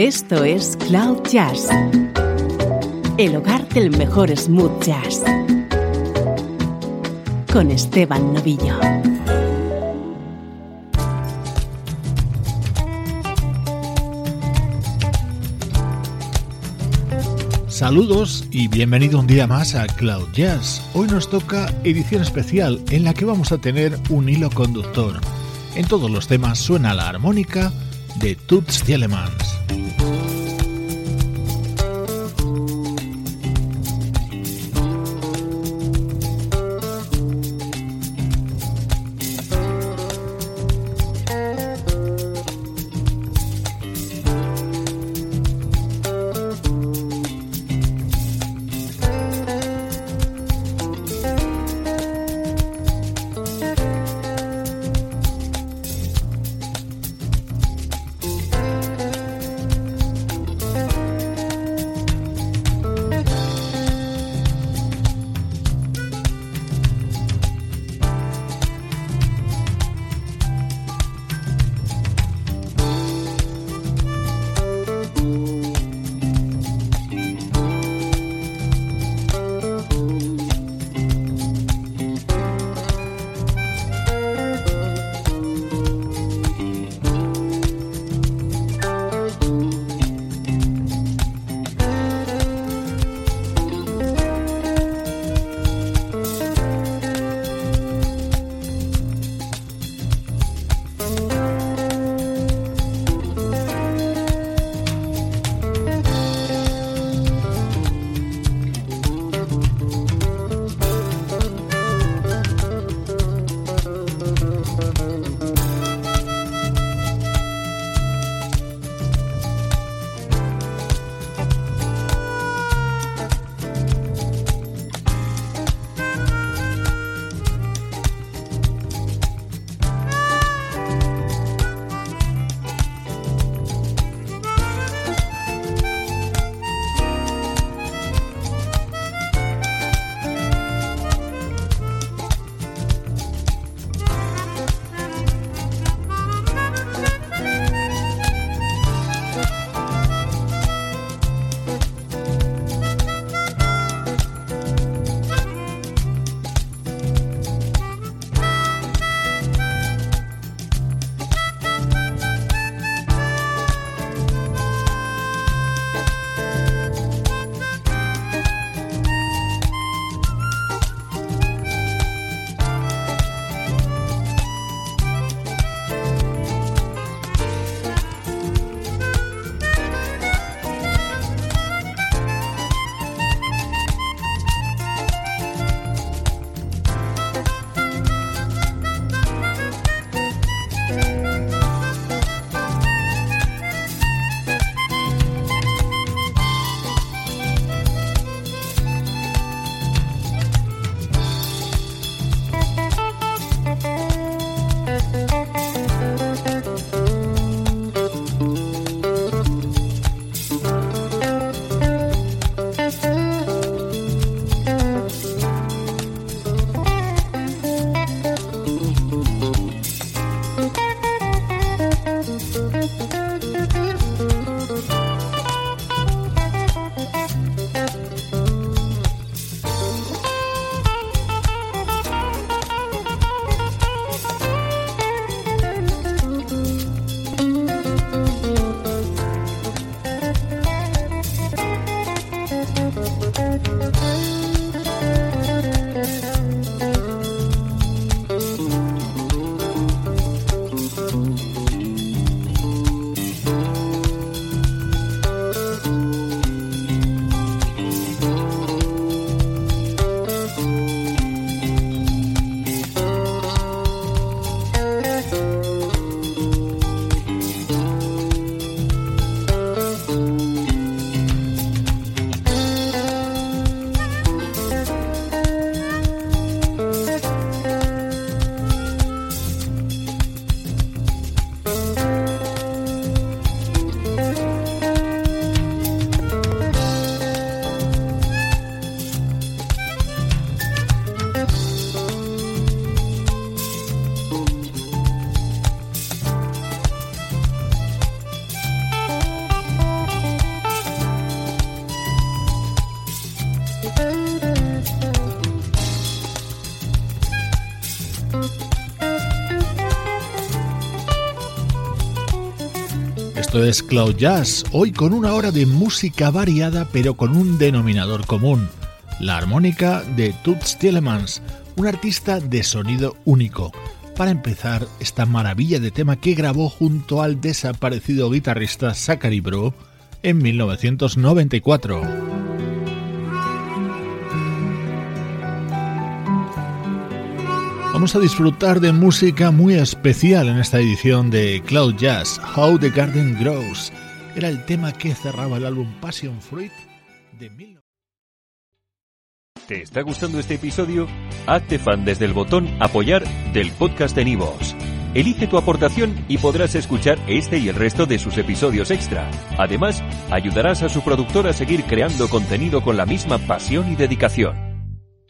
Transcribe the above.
Esto es Cloud Jazz, el hogar del mejor smooth jazz, con Esteban Novillo. Saludos y bienvenido un día más a Cloud Jazz. Hoy nos toca edición especial en la que vamos a tener un hilo conductor. En todos los temas suena la armónica de Toots Thielemans. Esto es Cloud Jazz, hoy con una hora de música variada pero con un denominador común, la armónica de Toots Thielemans, un artista de sonido único. Para empezar, esta maravilla de tema que grabó junto al desaparecido guitarrista Zachary Bro en 1994. Vamos a disfrutar de música muy especial en esta edición de Cloud Jazz, How the Garden Grows. Era el tema que cerraba el álbum Passion Fruit de 19... ¿Te está gustando este episodio? Hazte fan desde el botón Apoyar del podcast de Nivos. Elige tu aportación y podrás escuchar este y el resto de sus episodios extra. Además, ayudarás a su productor a seguir creando contenido con la misma pasión y dedicación.